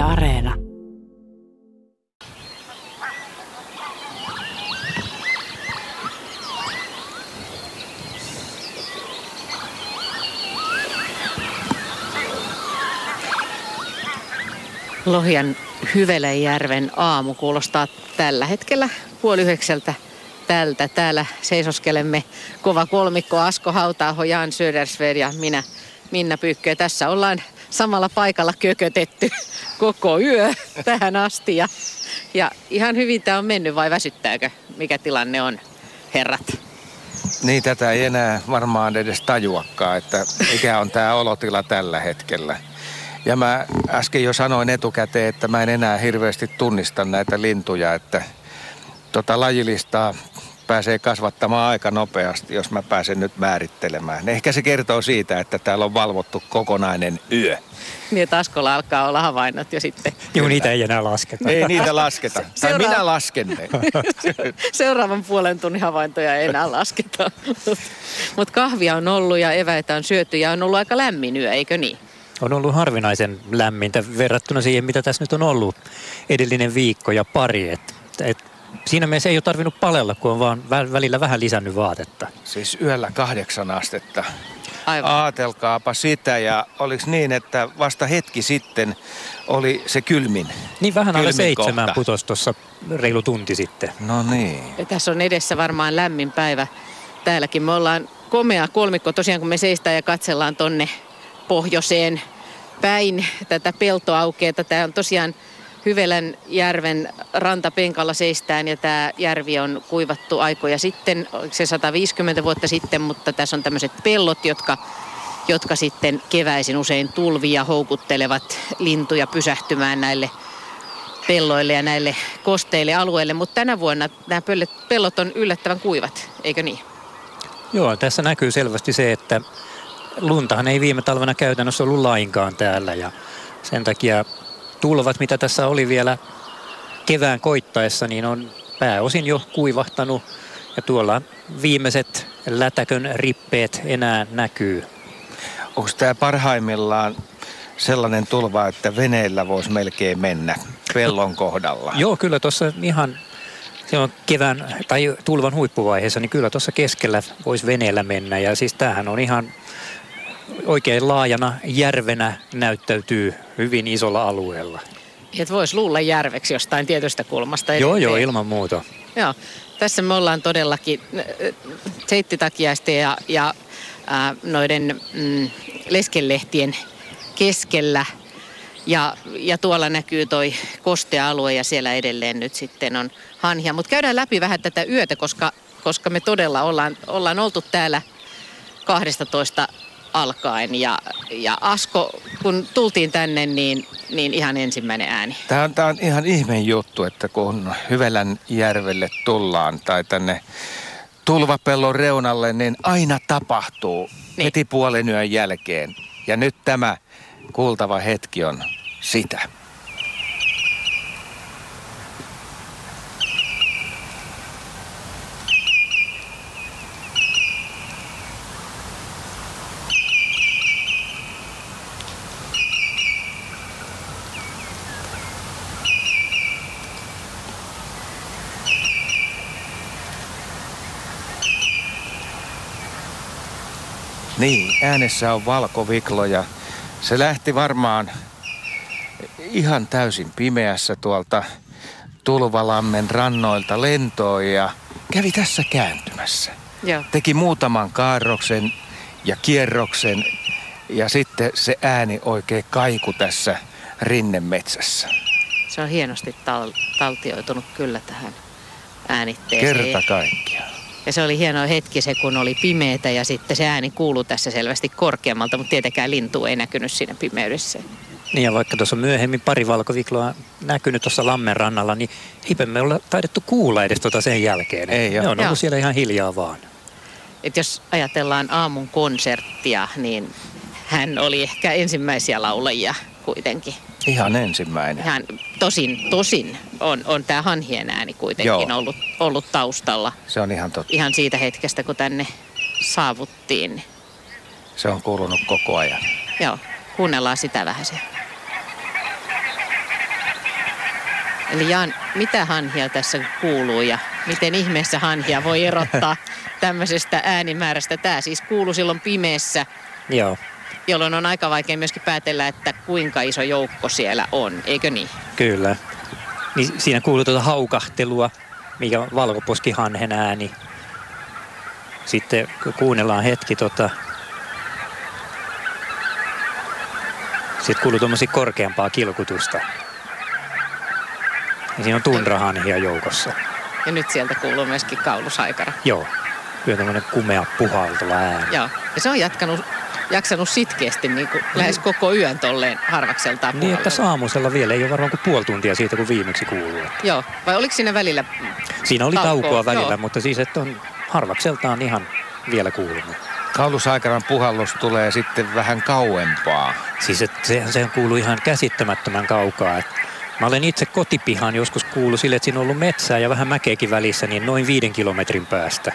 Areena. Lohjan Hyvelänjärven aamu kuulostaa tällä hetkellä puoli yhdeksältä tältä. Täällä seisoskelemme kova kolmikko Asko Hautaaho, Jan Södersved ja minä Minna Pyykkö. Tässä ollaan samalla paikalla kökötetty koko yö tähän asti. Ja, ja ihan hyvin tämä on mennyt vai väsyttääkö? Mikä tilanne on, herrat? Niin, tätä ei enää varmaan edes tajuakaan, että mikä on tämä olotila tällä hetkellä. Ja mä äsken jo sanoin etukäteen, että mä en enää hirveästi tunnista näitä lintuja, että tota lajilistaa pääsee kasvattamaan aika nopeasti, jos mä pääsen nyt määrittelemään. Ehkä se kertoo siitä, että täällä on valvottu kokonainen yö. Niin, että Askolla alkaa olla havainnot jo sitten. Joo, niitä ei enää lasketa. Ei niitä lasketa. Tai Seuraava- minä lasken ne. Seuraavan puolen tunnin havaintoja ei enää lasketa. Mutta kahvia on ollut ja eväitä on syöty ja on ollut aika lämmin yö, eikö niin? On ollut harvinaisen lämmintä verrattuna siihen, mitä tässä nyt on ollut edellinen viikko ja pari. Et, et, siinä mielessä ei ole tarvinnut palella, kun on vaan vä- välillä vähän lisännyt vaatetta. Siis yöllä kahdeksan astetta. Aivan. Aatelkaapa sitä ja oliks niin, että vasta hetki sitten oli se kylmin. Niin vähän alle Kylmin seitsemän kohta. putos tuossa reilu tunti sitten. No niin. Ja tässä on edessä varmaan lämmin päivä täälläkin. Me ollaan komea kolmikko tosiaan, kun me seistään ja katsellaan tonne pohjoiseen päin tätä peltoaukeeta. Tämä on tosiaan Hyvelän järven rantapenkalla seistään ja tämä järvi on kuivattu aikoja sitten, se 150 vuotta sitten, mutta tässä on tämmöiset pellot, jotka, jotka sitten keväisin usein tulvia houkuttelevat lintuja pysähtymään näille pelloille ja näille kosteille alueille, mutta tänä vuonna nämä pellot on yllättävän kuivat, eikö niin? Joo, tässä näkyy selvästi se, että luntahan ei viime talvena käytännössä ollut lainkaan täällä ja sen takia tulvat, mitä tässä oli vielä kevään koittaessa, niin on pääosin jo kuivahtanut ja tuolla viimeiset lätäkön rippeet enää näkyy. Onko tämä parhaimmillaan sellainen tulva, että veneellä voisi melkein mennä pellon kohdalla? Joo, kyllä tuossa ihan se on kevään tai tulvan huippuvaiheessa, niin kyllä tuossa keskellä voisi veneellä mennä. Ja siis tämähän on ihan oikein laajana järvenä näyttäytyy hyvin isolla alueella. Että voisi luulla järveksi jostain tietystä kulmasta. Joo, joo, ilman muuta. Joo, tässä me ollaan todellakin äh, seittitakiaisten ja, ja äh, noiden mm, leskenlehtien keskellä. Ja, ja tuolla näkyy toi kostea alue ja siellä edelleen nyt sitten on hanhia. Mutta käydään läpi vähän tätä yötä, koska, koska me todella ollaan, ollaan oltu täällä 12 alkaen. Ja, ja Asko, kun tultiin tänne, niin, niin ihan ensimmäinen ääni. Tämä on, tämä on ihan ihme juttu, että kun Hyvelän järvelle tullaan tai tänne tulvapellon reunalle, niin aina tapahtuu Niin. heti puolen yön jälkeen. Ja nyt tämä kuultava hetki on sitä. Niin, äänessä on valkoviklo ja se lähti varmaan ihan täysin pimeässä tuolta Tulvalammen rannoilta lentoon ja kävi tässä kääntymässä. Joo. Teki muutaman kaarroksen ja kierroksen ja sitten se ääni oikein kaiku tässä rinnemetsässä. Se on hienosti tal- taltioitunut kyllä tähän äänitteeseen. Kerta kaikkiaan. Ja se oli hieno hetki se, kun oli pimeätä ja sitten se ääni kuului tässä selvästi korkeammalta, mutta tietenkään lintu ei näkynyt siinä pimeydessä. Niin ja vaikka tuossa myöhemmin pari valkovikloa näkynyt tuossa Lammen rannalla, niin eipä me olla taidettu kuulla edes tota sen jälkeen. Ei ne on ollut Joo. siellä ihan hiljaa vaan. Et jos ajatellaan aamun konserttia, niin hän oli ehkä ensimmäisiä laulajia kuitenkin. Ihan ensimmäinen. Hän, tosin, tosin on, on tämä hanhien ääni kuitenkin Joo. ollut, ollut taustalla Se on ihan totta. ihan siitä hetkestä, kun tänne saavuttiin. Se on kuulunut koko ajan. Joo, kuunnellaan sitä vähän se. Eli Jan, mitä hanhia tässä kuuluu ja miten ihmeessä hanhia voi erottaa tämmöisestä äänimäärästä? Tämä siis kuuluu silloin pimeässä, Joo, jolloin on aika vaikea myöskin päätellä, että kuinka iso joukko siellä on, eikö niin? kyllä. Niin siinä kuuluu tuota haukahtelua, mikä on valkoposkihanhen ääni. Sitten kuunnellaan hetki tota, sitten kuuluu tuommoisia korkeampaa kilkutusta. Ja siinä on tundrahanhia joukossa. Ja nyt sieltä kuuluu myöskin kaulusaikara. Joo, kyllä tämmöinen kumea puhaltava ääni. Joo. Ja se on jatkanut, jaksanut sitkeästi niin kuin lähes koko yön tolleen harvakseltaan Niin, että puhallella. aamusella vielä ei ole varmaan kuin puoli tuntia siitä, kun viimeksi kuuluu. Joo. Vai oliko siinä välillä? Siinä oli Taukoa, taukoa välillä, joo. mutta siis että on harvakseltaan ihan vielä kuulunut. Kaulusaikaran puhallus tulee sitten vähän kauempaa. Siis että sehän, sehän kuuluu ihan käsittämättömän kaukaa. Et mä olen itse kotipihan joskus kuullut sille, että siinä on ollut metsää ja vähän mäkeäkin välissä, niin noin viiden kilometrin päästä.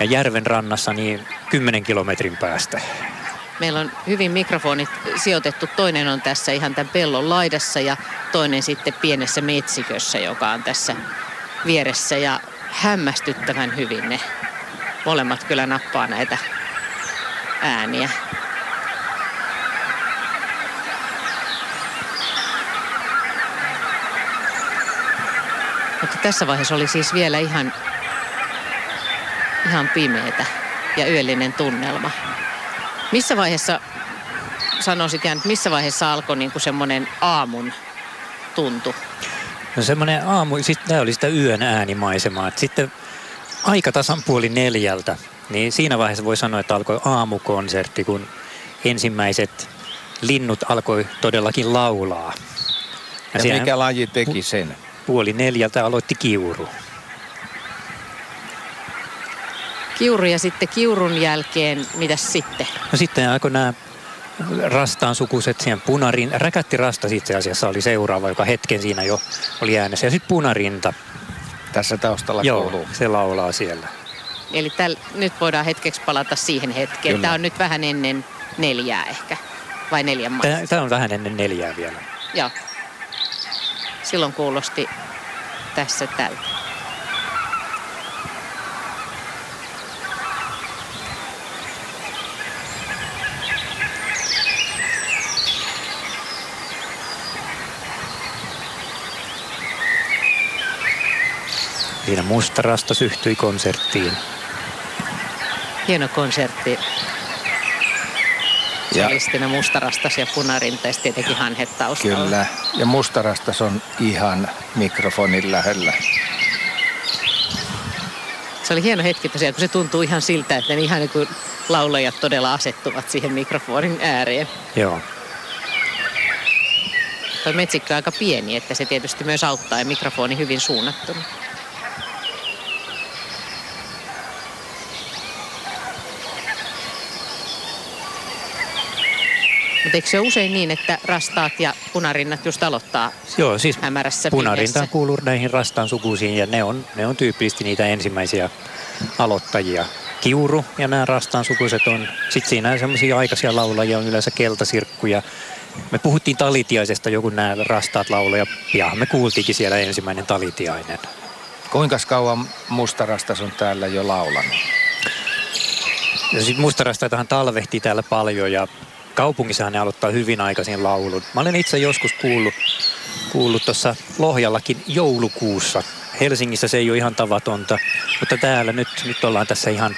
Ja järven rannassa niin kymmenen kilometrin päästä. Meillä on hyvin mikrofonit sijoitettu. Toinen on tässä ihan tämän pellon laidassa ja toinen sitten pienessä metsikössä, joka on tässä vieressä. Ja hämmästyttävän hyvin ne molemmat kyllä nappaa näitä ääniä. Mutta tässä vaiheessa oli siis vielä ihan, ihan pimeätä ja yöllinen tunnelma. Missä vaiheessa, sanoisit Jan, että missä vaiheessa alkoi niin kuin semmoinen aamun tuntu? No semmoinen aamu, siis tämä oli sitä yön äänimaisemaa. Sitten aika tasan puoli neljältä, niin siinä vaiheessa voi sanoa, että alkoi aamukonsertti, kun ensimmäiset linnut alkoi todellakin laulaa. Ja siinähän mikä laji teki sen? puoli neljältä aloitti kiuru. Kiuru ja sitten kiurun jälkeen, mitäs sitten? No sitten alkoi nämä rastaan sukuset siihen punarin, räkättirasta itse asiassa oli seuraava, joka hetken siinä jo oli äänessä. Ja sitten punarinta, Tässä taustalla joo, kuuluu. se laulaa siellä. Eli täl, nyt voidaan hetkeksi palata siihen hetkeen. Kyllä. Tämä on nyt vähän ennen neljää ehkä, vai neljän maissa. Tämä on vähän ennen neljää vielä. Joo. Silloin kuulosti tässä tältä. Siinä mustarasta syhtyi konserttiin. Hieno konsertti. Ja- Solistina mustarastas ja sitten tietenkin hanhet taustalla. Kyllä. Ja mustarastas on ihan mikrofonin lähellä. Se oli hieno hetki tosiaan, kun se tuntuu ihan siltä, että ne ihan niin kuin laulajat todella asettuvat siihen mikrofonin ääreen. Joo. Tuo metsikkö on aika pieni, että se tietysti myös auttaa ja mikrofoni hyvin suunnattuna. Mutta eikö se ole usein niin, että rastaat ja punarinnat just aloittaa Joo, siis hämärässä punarinta pimeässä? kuuluu näihin rastaan sukuisiin ja ne on, ne on tyypillisesti niitä ensimmäisiä aloittajia. Kiuru ja nämä rastaan sukuiset on, sitten siinä semmoisia aikaisia laulajia on yleensä keltasirkkuja. Me puhuttiin talitiaisesta joku nämä rastaat laulaja, pian me kuultiinkin siellä ensimmäinen talitiainen. Kuinka kauan mustarastas on täällä jo laulanut? Ja sitten mustarastaitahan talvehtii täällä paljon ja kaupungissahan ne aloittaa hyvin aikaisin laulun. Mä olen itse joskus kuullut, kuullut tuossa Lohjallakin joulukuussa. Helsingissä se ei ole ihan tavatonta, mutta täällä nyt, nyt ollaan tässä ihan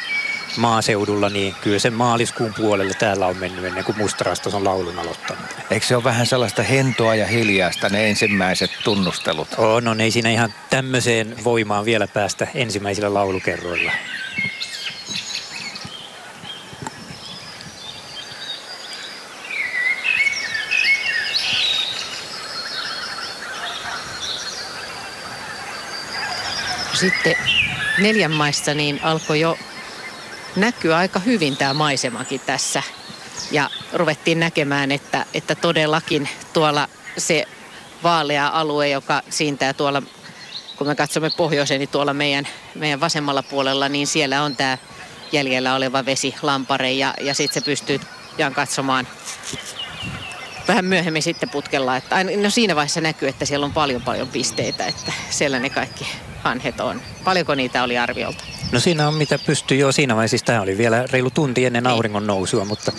maaseudulla, niin kyllä sen maaliskuun puolelle täällä on mennyt ennen kuin mustarastas on laulun aloittanut. Eikö se ole vähän sellaista hentoa ja hiljaista ne ensimmäiset tunnustelut? On, on, ei siinä ihan tämmöiseen voimaan vielä päästä ensimmäisillä laulukerroilla. Sitten neljän maissa niin alkoi jo näkyä aika hyvin tämä maisemakin tässä. Ja ruvettiin näkemään, että, että todellakin tuolla se vaalea alue, joka siintää tuolla, kun me katsomme pohjoiseen, niin tuolla meidän, meidän vasemmalla puolella, niin siellä on tämä jäljellä oleva vesi, lampare ja, ja sitten se pystyy Jan katsomaan vähän myöhemmin sitten putkella. Että aina, no siinä vaiheessa näkyy, että siellä on paljon paljon pisteitä, että siellä ne kaikki hanhet on. Paljonko niitä oli arviolta? No siinä on mitä pystyy jo siinä vaiheessa. Siis tämä oli vielä reilu tunti ennen Niin. auringon nousua, mutta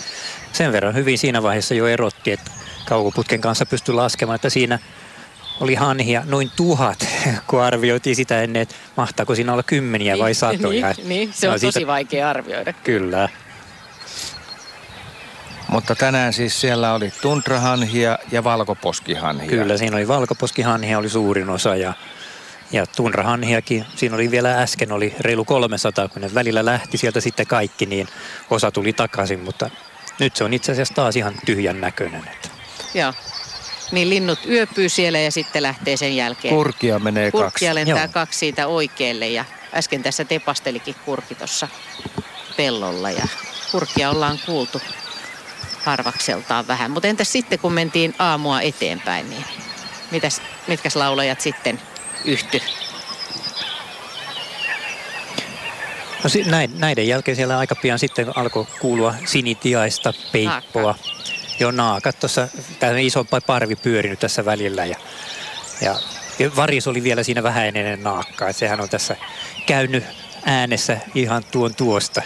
sen verran hyvin siinä vaiheessa jo erotti, että kaukoputken kanssa pystyi laskemaan, että siinä oli hanhia noin tuhat, kun arvioitiin sitä ennen, että mahtaako siinä olla kymmeniä vai satoja. niin, niin, se on siitä- tosi vaikea arvioida. Kyllä. Mutta tänään siis siellä oli tundrahanhia ja valkoposkihanhia. Kyllä, siinä oli valkoposkihanhia oli suurin osa ja, ja tunrahanhiakin. Siinä oli vielä äsken oli reilu 300, kun ne välillä lähti sieltä sitten kaikki, niin osa tuli takaisin, mutta nyt se on itse asiassa taas ihan tyhjän näköinen. Joo. Niin linnut yöpyy siellä ja sitten lähtee sen jälkeen. Kurkia menee kaksi. Kurkkia lentää Joo. kaksi siitä oikealle ja äsken tässä tepastelikin kurki tuossa pellolla ja kurkia ollaan kuultu harvakseltaan vähän. Mutta entäs sitten kun mentiin aamua eteenpäin, niin mitäs, mitkäs laulajat sitten yhty? No, näiden jälkeen siellä aika pian sitten alkoi kuulua sinitiaista, peippoa. Jo naakat tuossa, tämä iso parvi pyörinyt tässä välillä ja, ja, ja varis oli vielä siinä vähän ennen naakkaa. sehän on tässä käynyt äänessä ihan tuon tuosta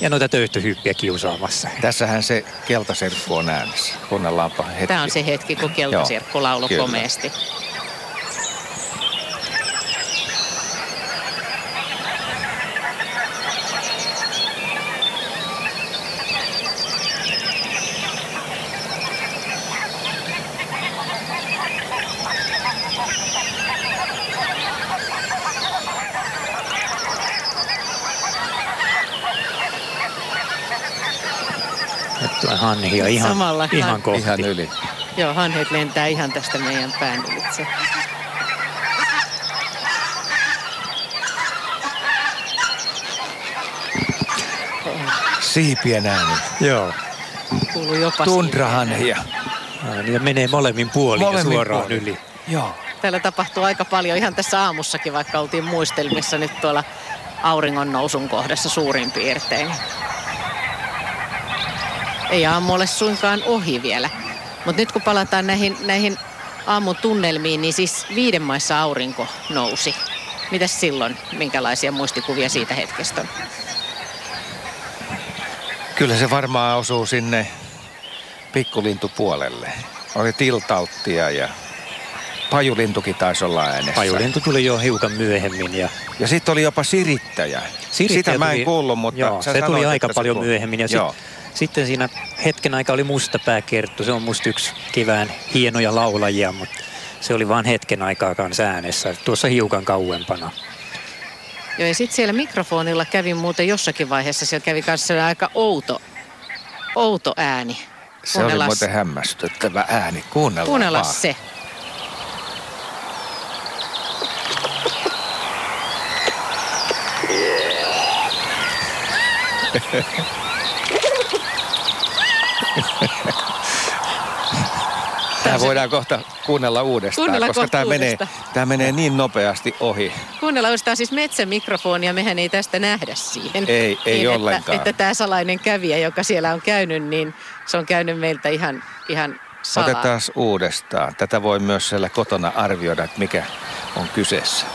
ja noita töyhtöhyppiä kiusaamassa. Tässähän se keltaserkku on äänessä. Kuunnellaanpa hetki. Tämä on se hetki, kun keltasirkku lauloi kyllä. komeasti. Tulee hanhia ihan, Samalla ihan han- kohti. Ihan yli. Joo, hanhet lentää ihan tästä meidän pään ylitse. Siipien ääni. Joo. Kuuluu jopa Tundrahanhia. Ja niitä menee molemmin puolin Molemmin ja suoraan puolin. yli. Joo. Täällä tapahtuu aika paljon ihan tässä aamussakin, vaikka oltiin muistelmissa nyt tuolla auringon nousun kohdassa suurin piirtein. Ei aamu ole suinkaan ohi vielä. Mutta nyt kun palataan näihin, näihin aamun tunnelmiin, niin siis viiden maissa aurinko nousi. Mitäs silloin? Minkälaisia muistikuvia siitä hetkestä on? Kyllä se varmaan osuu sinne pikkulintupuolelle. Oli tiltauttia ja pajulintukin taisi olla äänessä. Pajulintu tuli jo hiukan myöhemmin ja Ja sitten oli jopa sirittäjä. Sirittäjä Sitä mä en tuli- kuullut, mutta Joo, sä se tuli sanoit, aika että se paljon kuului. myöhemmin. Ja sit, Joo. Sitten siinä hetken aika oli mustapääkerttu. Se on musta yksi kevään hienoja laulajia, mutta se oli vain hetken aikaa kanssa äänessä. Tuossa hiukan kauempana. Joo, ja sitten siellä mikrofonilla kävi muuten jossakin vaiheessa, siellä kävi kanssa sellainen aika outo, outo ääni. Se oli Kuunnellaan- muuten hämmästyttävä ääni. Kuunnellaan Kuunnellaan vaan. se. Tämä voidaan kohta kuunnella uudestaan, Kuunnellaan koska tämä menee, tämä menee niin nopeasti ohi. Kuunnellaan uudestaan siis metsämikrofonia, mehän ei tästä nähdä siihen. Ei, ei niin, ollenkaan. Että, että tämä salainen kävijä, joka siellä on käynyt, niin se on käynyt meiltä ihan, ihan salaa. Otetaan uudestaan. Tätä voi myös siellä kotona arvioida, että mikä on kyseessä.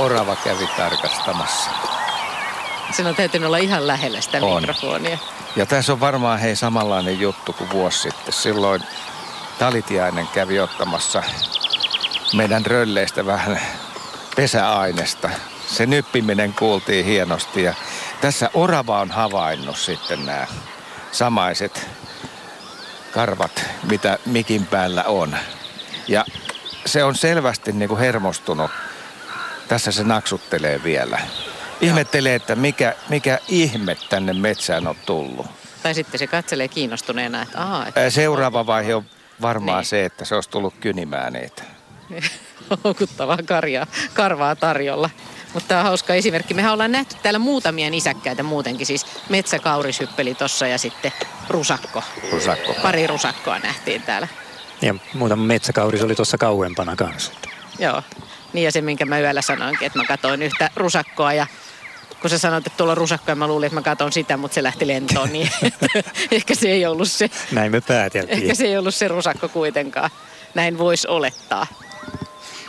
Orava kävi tarkastamassa. Sen on täytynyt olla ihan lähellä sitä On. mikrofonia. Ja tässä on varmaan hei samanlainen juttu kuin vuosi sitten. Silloin Talitiainen kävi ottamassa meidän rölleistä vähän pesäainesta. Se nyppiminen kuultiin hienosti ja tässä Orava on havainnut sitten nämä samaiset karvat, mitä mikin päällä on. Ja se on selvästi niin kuin hermostunut. Tässä se naksuttelee vielä. Ihmettelee, että mikä, mikä ihme tänne metsään on tullut. Tai sitten se katselee kiinnostuneena, että aa, että Seuraava vaihe on varmaan Niin. se, että se olisi tullut kynimään niitä. houkuttavaa karjaa, karvaa tarjolla. Mutta tämä on hauska esimerkki. Mehän ollaan nähty täällä muutamia nisäkkäitä muutenkin. Siis metsäkauris hyppeli tossa ja sitten rusakko. Rusakko. Pari rusakkoa nähtiin täällä Ja muutama metsäkauris oli tuossa kauempana kanssa. Joo. Niin ja se, minkä mä yöllä sanoinkin, että mä katsoin yhtä rusakkoa ja kun sä sanoit, että tuolla on rusakko ja mä luulin, että mä katson sitä, mutta se lähti lentoon, niin ehkä se ei ollut se. Näin me pääteltiin. Ehkä se ei ollut se rusakko kuitenkaan. Näin voisi olettaa.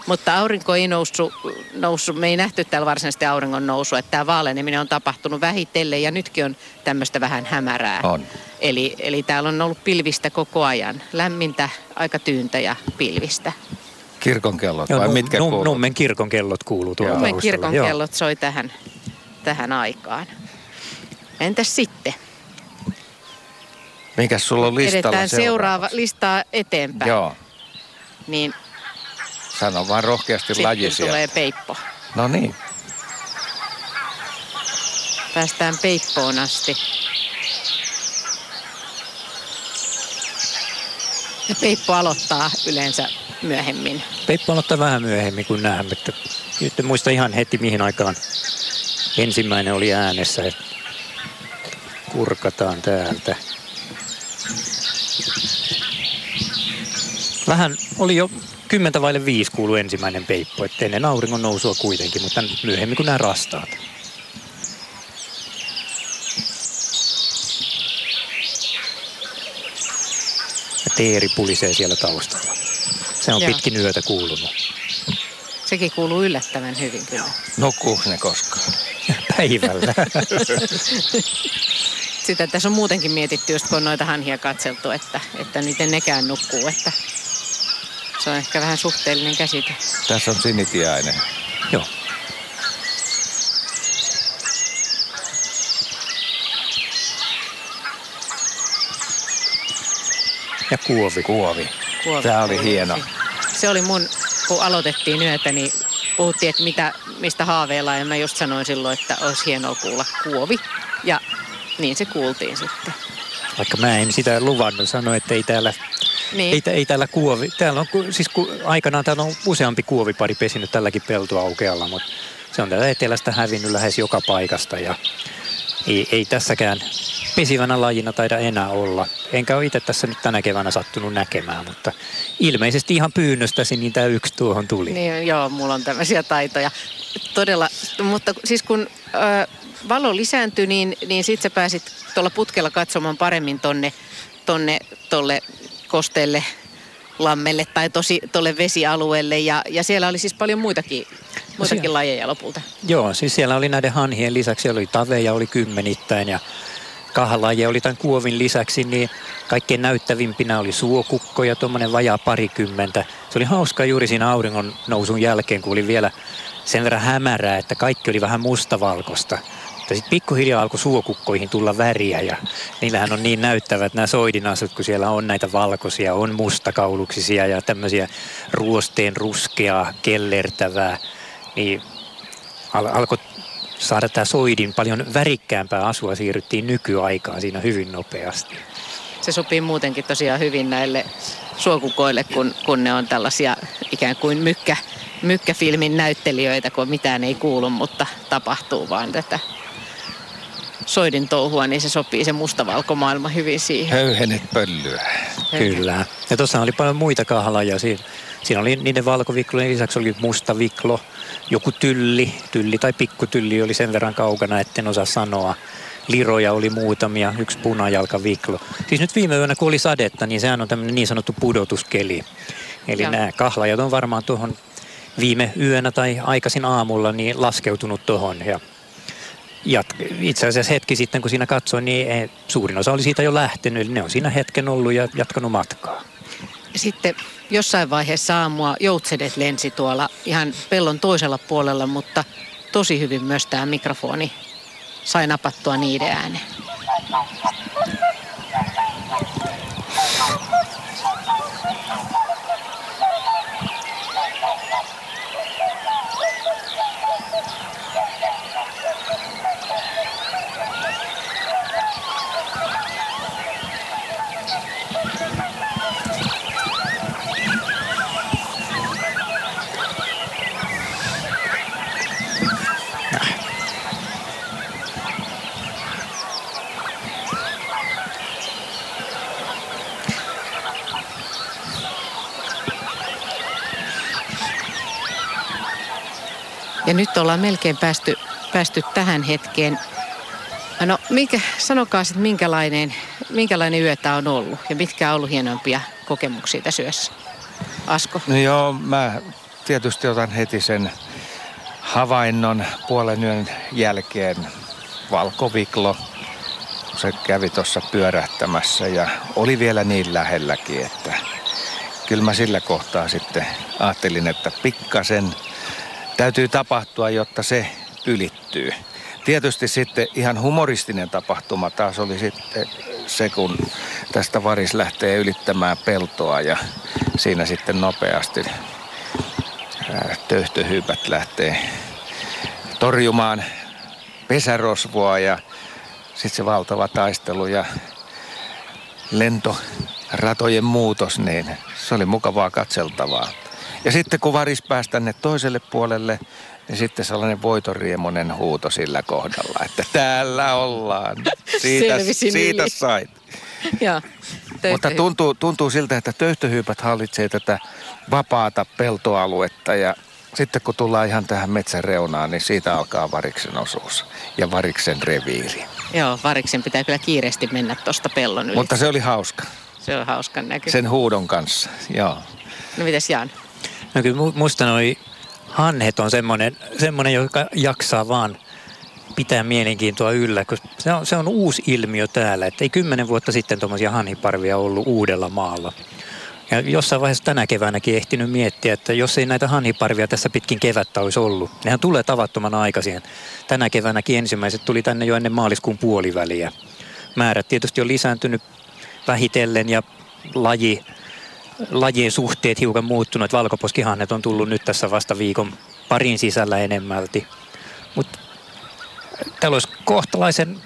Mutta aurinko ei noussut, noussut, me ei nähty täällä varsinaisesti auringon nousua, että tämä vaaleneminen on tapahtunut vähitellen ja nytkin on tämmöistä vähän hämärää. On. Eli, eli täällä on ollut pilvistä koko ajan, lämmintä, aika tyyntä ja pilvistä. Kirkon kellot vai nu, mitkä nu, kuuluu? Nummen kirkon kellot kuuluu tuolla Nummen kirkon Joo. kellot soi tähän, tähän aikaan. Entäs sitten? Mikäs sulla on listalla Edetään seuraava listaa eteenpäin. Joo, Niin sano vaan rohkeasti sitten lajisia. tulee peippo. No niin, Päästään peippoon asti. Ja peippo aloittaa yleensä myöhemmin. Peippo aloittaa vähän myöhemmin kuin näemme. Että nyt en muista ihan heti mihin aikaan ensimmäinen oli äänessä. että Kurkataan täältä. Vähän oli jo kymmentä vaille viisi kuulu ensimmäinen peippo, että ennen auringon nousua kuitenkin, mutta myöhemmin kuin nämä rastaat. Ja teeri pulisee siellä taustalla. Se on Joo. pitkin yötä kuulunut. Sekin kuuluu yllättävän hyvin kyllä. nukkuu ne koskaan. Päivällä. Sitä tässä on muutenkin mietitty, just kun on noita hanhia katseltu, että, että miten nekään nukkuu. Että se on ehkä vähän suhteellinen käsite. Tässä on sinitiainen. Joo. Ja kuovi. Kuovi. Kuovi. Tämä oli hieno. Se oli mun, kun aloitettiin yötä, niin puhuttiin, että mitä, mistä haaveillaan. Ja mä just sanoin silloin, että olisi hienoa kuulla kuovi. Ja niin se kuultiin sitten. Vaikka mä en sitä luvannut sanoa, että ei täällä, Niin. ei, ei täällä kuovi. Täällä on, siis ku, aikanaan täällä on useampi kuovipari pesinyt tälläkin peltoaukealla, mutta se on täällä etelästä hävinnyt lähes joka paikasta ja ei, ei tässäkään pesivänä lajina taida enää olla. Enkä ole itse tässä nyt tänä keväänä sattunut näkemään, mutta ilmeisesti ihan pyynnöstäsi niin tämä yksi tuohon tuli. Niin, joo, mulla on tämmöisiä taitoja. Todella, mutta siis kun ö, valo lisääntyi, niin, niin sit sä pääsit tuolla putkella katsomaan paremmin tonne, tonne tolle kosteelle lammelle tai tosi tolle vesialueelle. Ja, ja siellä oli siis paljon muitakin, muitakin siellä- lajeja lopulta. Joo, siis siellä oli näiden hanhien lisäksi, oli taveja, oli kymmenittäin ja kahalajeja oli tämän kuovin lisäksi, niin kaikkein näyttävimpinä oli suokukkoja, tuommoinen vajaa parikymmentä. Se oli hauska juuri siinä auringon nousun jälkeen, kun oli vielä sen verran hämärää, että kaikki oli vähän mustavalkoista. Mutta sitten pikkuhiljaa alkoi suokukkoihin tulla väriä ja niillähän on niin näyttävät nämä soidinasut, kun siellä on näitä valkoisia, on mustakauluksisia ja tämmöisiä ruosteen ruskeaa, kellertävää. Niin al- alkoi saada tämä soidin paljon värikkäämpää asua, siirryttiin nykyaikaan siinä hyvin nopeasti. Se sopii muutenkin tosiaan hyvin näille suokukoille, kun, kun ne on tällaisia ikään kuin mykkä, mykkäfilmin näyttelijöitä, kun mitään ei kuulu, mutta tapahtuu vaan tätä soidin touhua, niin se sopii se mustavalkomaailma hyvin siihen. Höyhenet pöllyä. Kyllä. Ja tuossa oli paljon muita kahalaja. Siinä, siinä oli niiden valkoviklojen lisäksi oli musta viklo, joku tylli, tylli tai pikkutylli oli sen verran kaukana, etten osaa sanoa. Liroja oli muutamia, yksi punajalkaviklo. Siis nyt viime yönä, kun oli sadetta, niin sehän on tämmöinen niin sanottu pudotuskeli. Eli Joo. nämä kahlajat on varmaan tuohon viime yönä tai aikaisin aamulla niin laskeutunut tuohon ja jat- itse asiassa hetki sitten, kun siinä katsoin, niin suurin osa oli siitä jo lähtenyt. Eli ne on siinä hetken ollut ja jatkanut matkaa. Sitten jossain vaiheessa aamua joutsenet lensi tuolla ihan pellon toisella puolella, mutta tosi hyvin myös tämä mikrofoni sai napattua niiden äänen. Nyt ollaan melkein päästy, päästy tähän hetkeen. No mikä, sanokaa sitten minkälainen, minkälainen yö tämä on ollut ja mitkä on ollut hienompia kokemuksia tässä yössä? Asko? No joo, mä tietysti otan heti sen havainnon puolen yön jälkeen. Valkoviklo, se kävi tuossa pyörähtämässä ja oli vielä niin lähelläkin, että kyllä mä sillä kohtaa sitten ajattelin, että pikkasen täytyy tapahtua, jotta se ylittyy. Tietysti sitten ihan humoristinen tapahtuma taas oli sitten se, kun tästä varis lähtee ylittämään peltoa ja siinä sitten nopeasti töyhtöhyypät lähtee torjumaan pesärosvoa ja sitten se valtava taistelu ja lentoratojen muutos, niin se oli mukavaa katseltavaa. Ja sitten kun varis pääsi tänne toiselle puolelle, niin sitten sellainen voitoriemonen huuto sillä kohdalla, että täällä ollaan. Siitä, siitä sait. Ja, Mutta tuntuu, tuntuu siltä, että töyhtöhyypät hallitsee tätä vapaata peltoaluetta ja sitten kun tullaan ihan tähän metsän reunaan, niin siitä alkaa variksen osuus ja variksen reviiri. Joo, variksen pitää kyllä kiireesti mennä tuosta pellon yli. Mutta se oli hauska. Se on hauskan näky. Sen huudon kanssa, joo. No mitäs Jaan? No kyllä musta noi hanhet on semmoinen, semmoinen joka jaksaa vaan pitää mielenkiintoa yllä, koska se on, se on uusi ilmiö täällä. Että ei kymmenen vuotta sitten tuommoisia hanhiparvia ollut uudella maalla. Ja jossain vaiheessa tänä keväänäkin ehtinyt miettiä, että jos ei näitä hanhiparvia tässä pitkin kevättä olisi ollut, nehän tulee tavattoman aikaisin. Tänä keväänäkin ensimmäiset tuli tänne jo ennen maaliskuun puoliväliä. Määrät tietysti on lisääntynyt vähitellen ja laji, lajien suhteet hiukan muuttunut. Valkoposkihannet on tullut nyt tässä vasta viikon parin sisällä enemmälti. Mutta täällä olisi kohtalaisen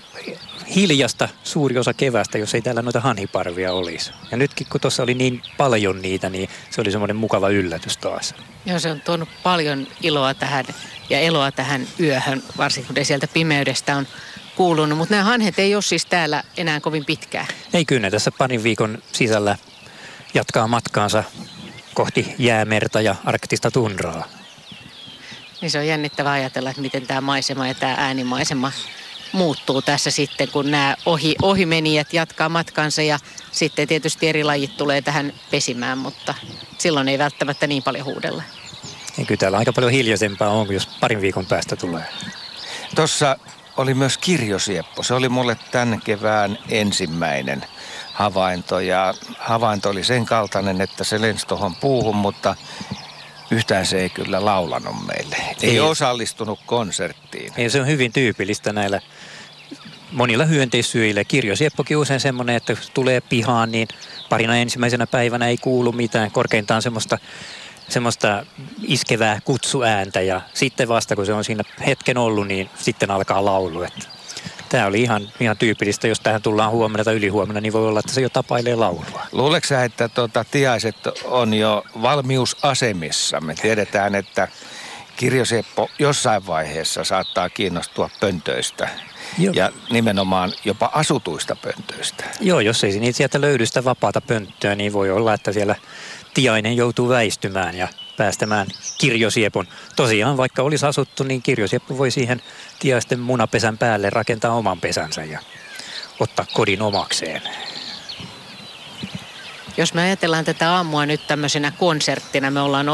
hiljasta suuri osa kevästä, jos ei täällä noita hanhiparvia olisi. Ja nytkin kun tuossa oli niin paljon niitä, niin se oli semmoinen mukava yllätys taas. Joo, se on tuonut paljon iloa tähän ja eloa tähän yöhön, varsinkin kun sieltä pimeydestä on kuulunut. Mutta nämä hanhet ei ole siis täällä enää kovin pitkään. Ei kyllä, tässä parin viikon sisällä jatkaa matkaansa kohti jäämerta ja arktista tundraa. Niin se on jännittävää ajatella, että miten tämä maisema ja tämä äänimaisema muuttuu tässä sitten, kun nämä ohi, ohimenijät jatkaa matkansa ja sitten tietysti eri lajit tulee tähän pesimään, mutta silloin ei välttämättä niin paljon huudella. Ja kyllä täällä aika paljon hiljaisempaa on, jos parin viikon päästä tulee. Tuossa oli myös kirjosieppo. Se oli mulle tämän kevään ensimmäinen havainto ja havainto oli sen kaltainen, että se lensi tuohon puuhun, mutta yhtään se ei kyllä laulanut meille. Ei, ei osallistunut konserttiin. Ei, se on hyvin tyypillistä näillä monilla hyönteissyöjillä. Kirjosieppokin usein semmoinen, että tulee pihaan, niin parina ensimmäisenä päivänä ei kuulu mitään. Korkeintaan semmoista, semmoista iskevää kutsuääntä ja sitten vasta kun se on siinä hetken ollut, niin sitten alkaa laulu. Että Tämä oli ihan, ihan tyypillistä, jos tähän tullaan huomenna tai ylihuomenna, niin voi olla, että se jo tapailee laulua. Luuleeko sä, että tuota, tiaiset on jo valmiusasemissa? Me tiedetään, että kirjoseppo jossain vaiheessa saattaa kiinnostua pöntöistä. Joo. Ja nimenomaan jopa asutuista pöntöistä. Joo, jos ei niitä sieltä löydy sitä vapaata pönttöä, niin voi olla, että siellä tiainen joutuu väistymään ja päästämään kirjosiepon. Tosiaan, vaikka olisi asuttu, niin kirjosieppo voi siihen tiaisten munapesän päälle rakentaa oman pesänsä ja ottaa kodin omakseen. Jos me ajatellaan tätä aamua nyt tämmöisenä konserttina, me ollaan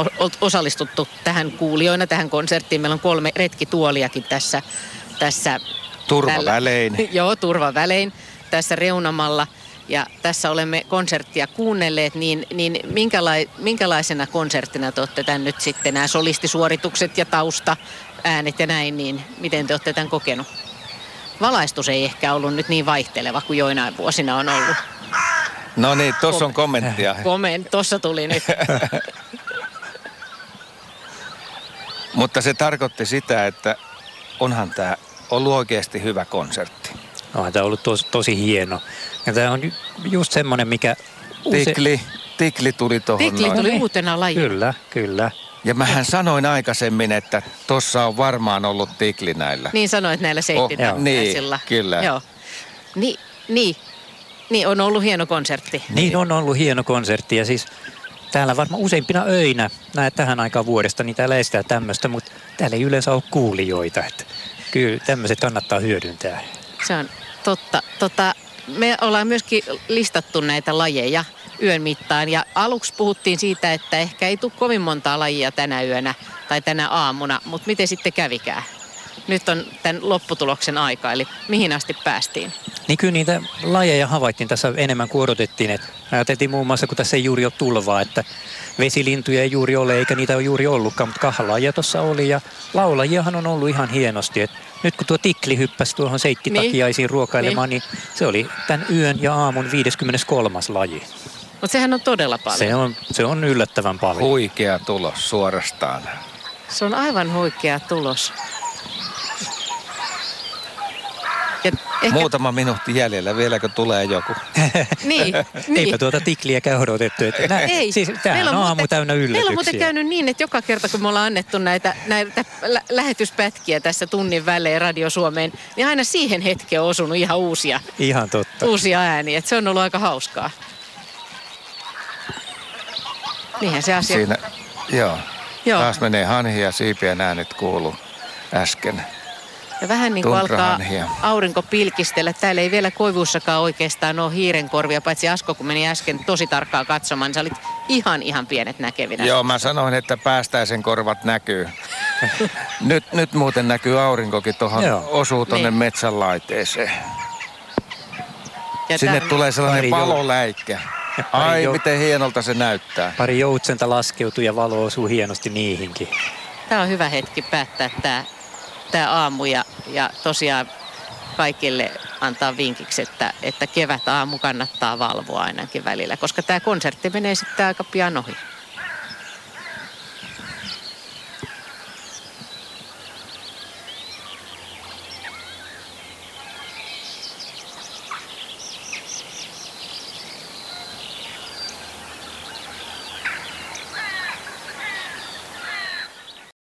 osallistuttu tähän kuulijoina tähän konserttiin. Meillä on kolme retkituoliakin tässä. tässä turvavälein. Tällä, joo, turvavälein tässä reunamalla – ja tässä olemme konserttia kuunnelleet, niin, niin minkälai, minkälaisena konserttina te olette tämän nyt sitten, nämä solistisuoritukset ja tausta, äänet ja näin, niin miten te olette tämän kokenut? Valaistus ei ehkä ollut nyt niin vaihteleva kuin joinain vuosina on ollut. No niin, tuossa on kommenttia. Komment, tuossa tuli nyt. Mutta se tarkoitti sitä, että onhan tämä ollut oikeasti hyvä konsertti. No, tämä on ollut tosi, tosi hieno. Ja tämä on just semmoinen, mikä... Use... Tikli, tikli tuli tuohon Tikli noin. tuli uutena laji. Kyllä, kyllä. Ja mähän sanoin aikaisemmin, että tuossa on varmaan ollut tikli näillä. Niin sanoit näillä seittinä. Oh, niin, kyllä. Joo. Ni, niin, niin, on ollut hieno konsertti. Niin on ollut hieno konsertti ja siis täällä varmaan useimpina öinä, näet tähän aikaan vuodesta, niin täällä estää tämmöistä, mutta täällä ei yleensä ole kuulijoita. Että kyllä tämmöiset kannattaa hyödyntää. Se on totta. Tota, me ollaan myöskin listattu näitä lajeja yön mittaan ja aluksi puhuttiin siitä, että ehkä ei tule kovin montaa lajia tänä yönä tai tänä aamuna, mutta miten sitten kävikään? Nyt on tämän lopputuloksen aika, eli mihin asti päästiin? Niin kyllä niitä lajeja havaittiin tässä enemmän kuin odotettiin. Että ajateltiin muun muassa, kun tässä ei juuri ole tulvaa, että vesilintuja ei juuri ole eikä niitä ole juuri ollutkaan, mutta kahlajia tuossa oli ja laulajiahan on ollut ihan hienosti. Et nyt kun tuo tikli hyppäsi tuohon seikkitakiaisiin niin. ruokailemaan, niin. niin se oli tämän yön ja aamun 53. laji. Mutta sehän on todella paljon. Se on, se on yllättävän paljon. Huikea tulos suorastaan. Se on aivan huikea tulos. Ja ehkä... Muutama minuutti jäljellä, vieläkö tulee joku? niin, niin. Eipä tuota tikliäkään odotettu. Että nä, Ei. Siis tämähän on, on aamu täynnä yllätyksiä. Meillä on muuten käynyt niin, että joka kerta kun me ollaan annettu näitä, näitä lä- lähetyspätkiä tässä tunnin välein Radio Suomeen, niin aina siihen hetkeen on osunut ihan uusia, ihan totta. uusia ääniä. Että se on ollut aika hauskaa. Niinhän se asia. Siinä, joo. joo. Taas menee hanhi ja siipien äänet kuuluu äsken. Ja vähän niin kuin alkaa aurinko pilkistellä. Täällä ei vielä koivuussakaan oikeastaan ole hiirenkorvia, paitsi Asko, kun meni äsken tosi tarkkaan katsomaan, niin sä olit ihan ihan pienet näkevinä. Joo, mä sanoin, että päästäisen korvat näkyy. nyt, nyt muuten näkyy aurinkokin tuohon, osuu tuonne niin. metsän laiteeseen. Ja Sinne tämän... tulee sellainen valoläikkä. Ai, jo... miten hienolta se näyttää. Pari joutsenta laskeutuu ja valo osuu hienosti niihinkin. Tämä on hyvä hetki päättää tämä tämä aamu ja, ja tosiaan kaikille antaa vinkiksi, että, että kevät aamu kannattaa valvoa ainakin välillä, koska tämä konsertti menee sitten aika pian ohi.